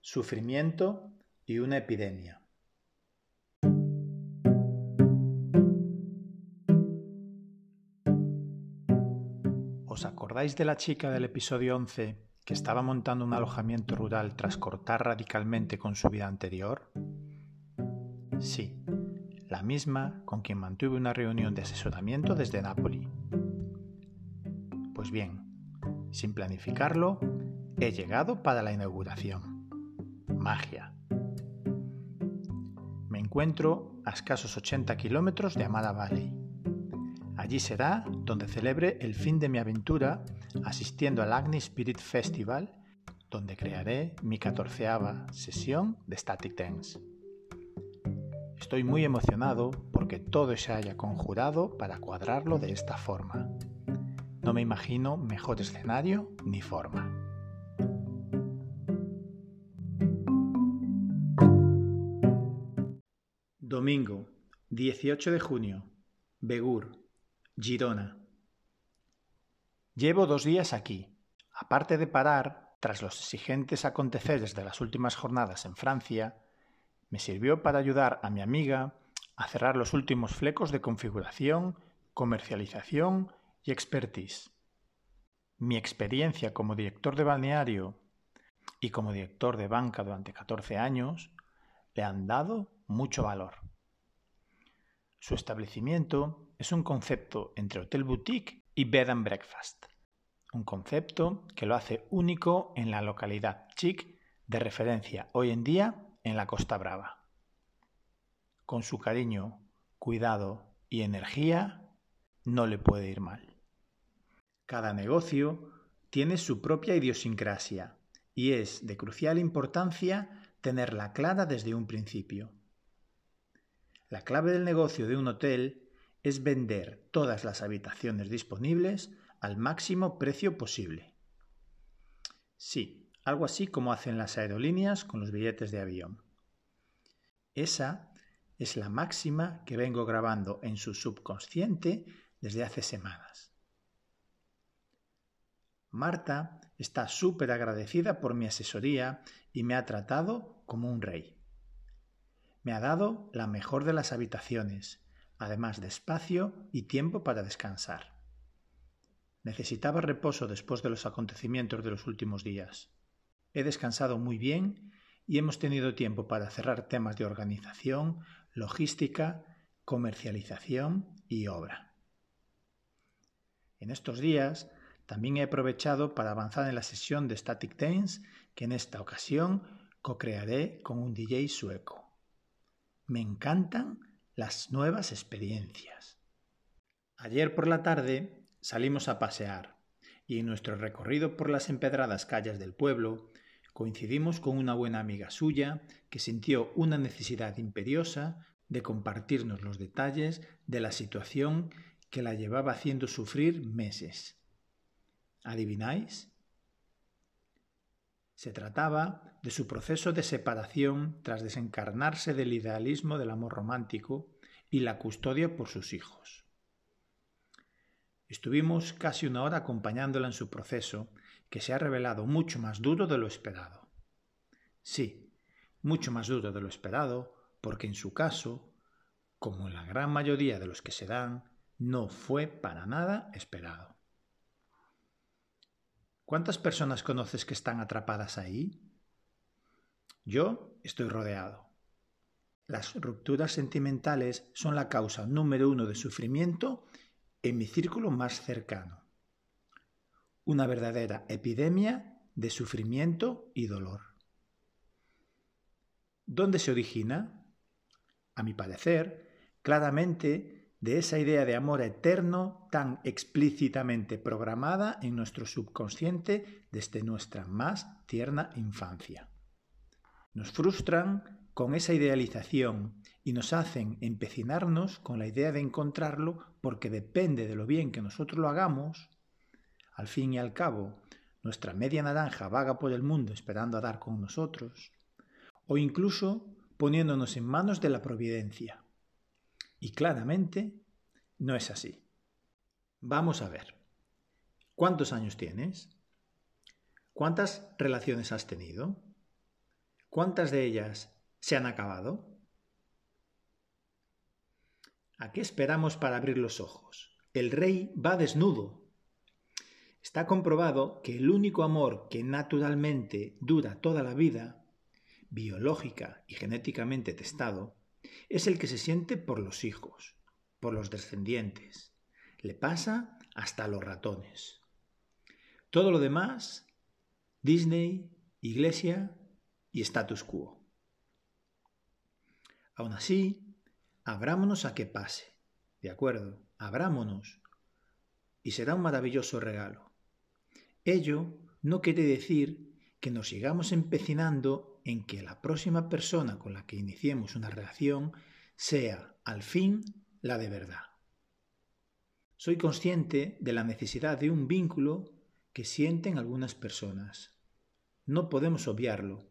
sufrimiento y una epidemia. ¿Os acordáis de la chica del episodio 11 que estaba montando un alojamiento rural tras cortar radicalmente con su vida anterior? Sí, la misma con quien mantuve una reunión de asesoramiento desde Nápoli. Pues bien, sin planificarlo, he llegado para la inauguración. Magia. Me encuentro a escasos 80 kilómetros de Amada Valley. Allí será donde celebre el fin de mi aventura asistiendo al Agni Spirit Festival, donde crearé mi catorceava sesión de Static Dance. Estoy muy emocionado porque todo se haya conjurado para cuadrarlo de esta forma. No me imagino mejor escenario ni forma. Domingo, 18 de junio, Begur, Girona. Llevo dos días aquí. Aparte de parar, tras los exigentes aconteceres de las últimas jornadas en Francia, me sirvió para ayudar a mi amiga a cerrar los últimos flecos de configuración, comercialización y expertise. Mi experiencia como director de balneario y como director de banca durante 14 años le han dado mucho valor. Su establecimiento es un concepto entre hotel boutique y bed and breakfast, un concepto que lo hace único en la localidad chic de referencia hoy en día en la Costa Brava. Con su cariño, cuidado y energía, no le puede ir mal. Cada negocio tiene su propia idiosincrasia y es de crucial importancia tenerla clara desde un principio. La clave del negocio de un hotel es vender todas las habitaciones disponibles al máximo precio posible. Sí, algo así como hacen las aerolíneas con los billetes de avión. Esa es la máxima que vengo grabando en su subconsciente desde hace semanas. Marta está súper agradecida por mi asesoría y me ha tratado como un rey. Me ha dado la mejor de las habitaciones, además de espacio y tiempo para descansar. Necesitaba reposo después de los acontecimientos de los últimos días. He descansado muy bien y hemos tenido tiempo para cerrar temas de organización, logística, comercialización y obra. En estos días también he aprovechado para avanzar en la sesión de Static Dance que en esta ocasión co-crearé con un DJ sueco. Me encantan las nuevas experiencias. Ayer por la tarde salimos a pasear y en nuestro recorrido por las empedradas calles del pueblo coincidimos con una buena amiga suya que sintió una necesidad imperiosa de compartirnos los detalles de la situación que la llevaba haciendo sufrir meses. ¿Adivináis? Se trataba de su proceso de separación tras desencarnarse del idealismo del amor romántico y la custodia por sus hijos. Estuvimos casi una hora acompañándola en su proceso, que se ha revelado mucho más duro de lo esperado. Sí, mucho más duro de lo esperado, porque en su caso, como en la gran mayoría de los que se dan, no fue para nada esperado. ¿Cuántas personas conoces que están atrapadas ahí? Yo estoy rodeado. Las rupturas sentimentales son la causa número uno de sufrimiento en mi círculo más cercano. Una verdadera epidemia de sufrimiento y dolor. ¿Dónde se origina? A mi parecer, claramente de esa idea de amor eterno tan explícitamente programada en nuestro subconsciente desde nuestra más tierna infancia. Nos frustran con esa idealización y nos hacen empecinarnos con la idea de encontrarlo porque depende de lo bien que nosotros lo hagamos, al fin y al cabo, nuestra media naranja vaga por el mundo esperando a dar con nosotros, o incluso poniéndonos en manos de la providencia y claramente no es así. Vamos a ver. ¿Cuántos años tienes? ¿Cuántas relaciones has tenido? ¿Cuántas de ellas se han acabado? ¿A qué esperamos para abrir los ojos? El rey va desnudo. Está comprobado que el único amor que naturalmente dura toda la vida, biológica y genéticamente testado, es el que se siente por los hijos, por los descendientes. Le pasa hasta los ratones. Todo lo demás, Disney, iglesia y status quo. Aún así, abrámonos a que pase, ¿de acuerdo? Abrámonos. Y será un maravilloso regalo. Ello no quiere decir que nos sigamos empecinando en que la próxima persona con la que iniciemos una relación sea, al fin, la de verdad. Soy consciente de la necesidad de un vínculo que sienten algunas personas. No podemos obviarlo.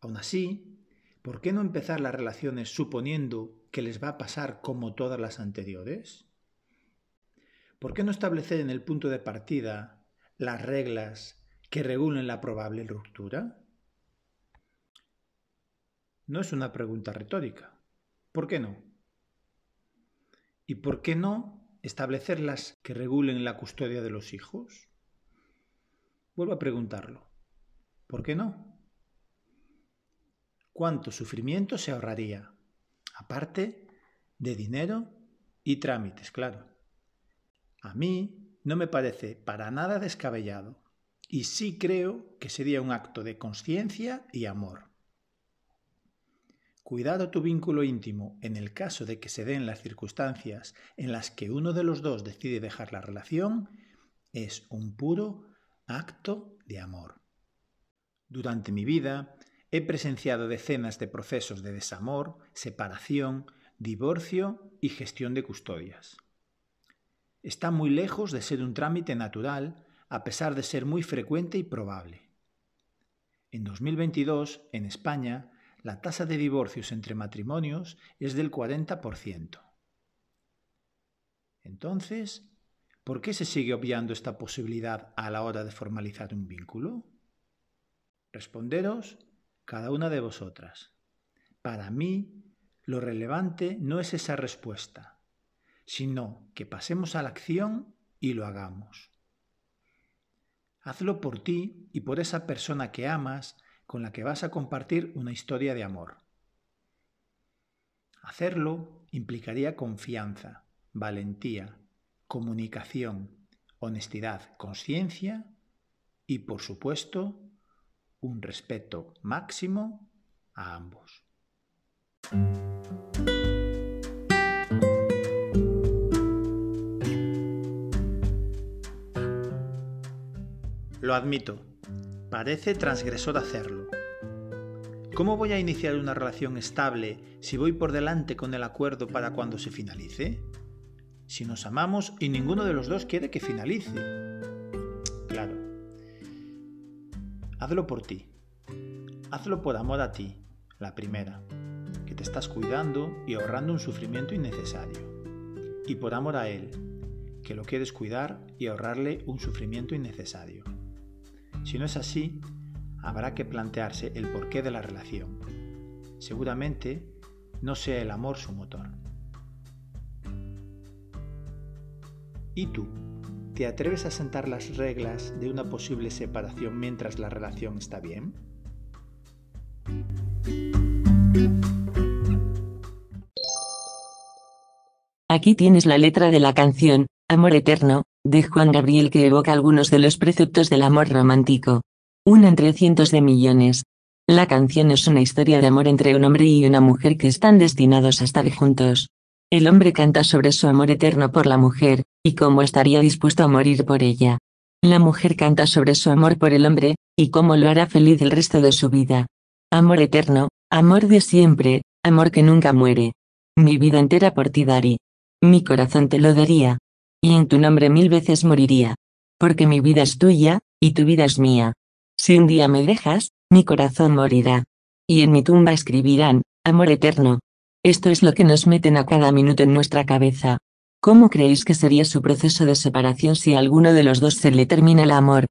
Aún así, ¿por qué no empezar las relaciones suponiendo que les va a pasar como todas las anteriores? ¿Por qué no establecer en el punto de partida las reglas que regulen la probable ruptura? No es una pregunta retórica. ¿Por qué no? ¿Y por qué no establecer las que regulen la custodia de los hijos? Vuelvo a preguntarlo. ¿Por qué no? cuánto sufrimiento se ahorraría, aparte de dinero y trámites, claro. A mí no me parece para nada descabellado y sí creo que sería un acto de conciencia y amor. Cuidado tu vínculo íntimo en el caso de que se den las circunstancias en las que uno de los dos decide dejar la relación es un puro acto de amor. Durante mi vida He presenciado decenas de procesos de desamor, separación, divorcio y gestión de custodias. Está muy lejos de ser un trámite natural, a pesar de ser muy frecuente y probable. En 2022, en España, la tasa de divorcios entre matrimonios es del 40%. Entonces, ¿por qué se sigue obviando esta posibilidad a la hora de formalizar un vínculo? Responderos cada una de vosotras. Para mí, lo relevante no es esa respuesta, sino que pasemos a la acción y lo hagamos. Hazlo por ti y por esa persona que amas con la que vas a compartir una historia de amor. Hacerlo implicaría confianza, valentía, comunicación, honestidad, conciencia y, por supuesto, un respeto máximo a ambos. Lo admito, parece transgresor hacerlo. ¿Cómo voy a iniciar una relación estable si voy por delante con el acuerdo para cuando se finalice? Si nos amamos y ninguno de los dos quiere que finalice. Claro, Hazlo por ti. Hazlo por amor a ti, la primera, que te estás cuidando y ahorrando un sufrimiento innecesario. Y por amor a él, que lo quieres cuidar y ahorrarle un sufrimiento innecesario. Si no es así, habrá que plantearse el porqué de la relación. Seguramente no sea el amor su motor. ¿Y tú? ¿Te atreves a sentar las reglas de una posible separación mientras la relación está bien? Aquí tienes la letra de la canción, Amor Eterno, de Juan Gabriel que evoca algunos de los preceptos del amor romántico. Una entre cientos de millones. La canción es una historia de amor entre un hombre y una mujer que están destinados a estar juntos. El hombre canta sobre su amor eterno por la mujer, y cómo estaría dispuesto a morir por ella. La mujer canta sobre su amor por el hombre, y cómo lo hará feliz el resto de su vida. Amor eterno, amor de siempre, amor que nunca muere. Mi vida entera por ti darí. Mi corazón te lo daría. Y en tu nombre mil veces moriría. Porque mi vida es tuya, y tu vida es mía. Si un día me dejas, mi corazón morirá. Y en mi tumba escribirán, amor eterno, esto es lo que nos meten a cada minuto en nuestra cabeza. ¿Cómo creéis que sería su proceso de separación si a alguno de los dos se le termina el amor?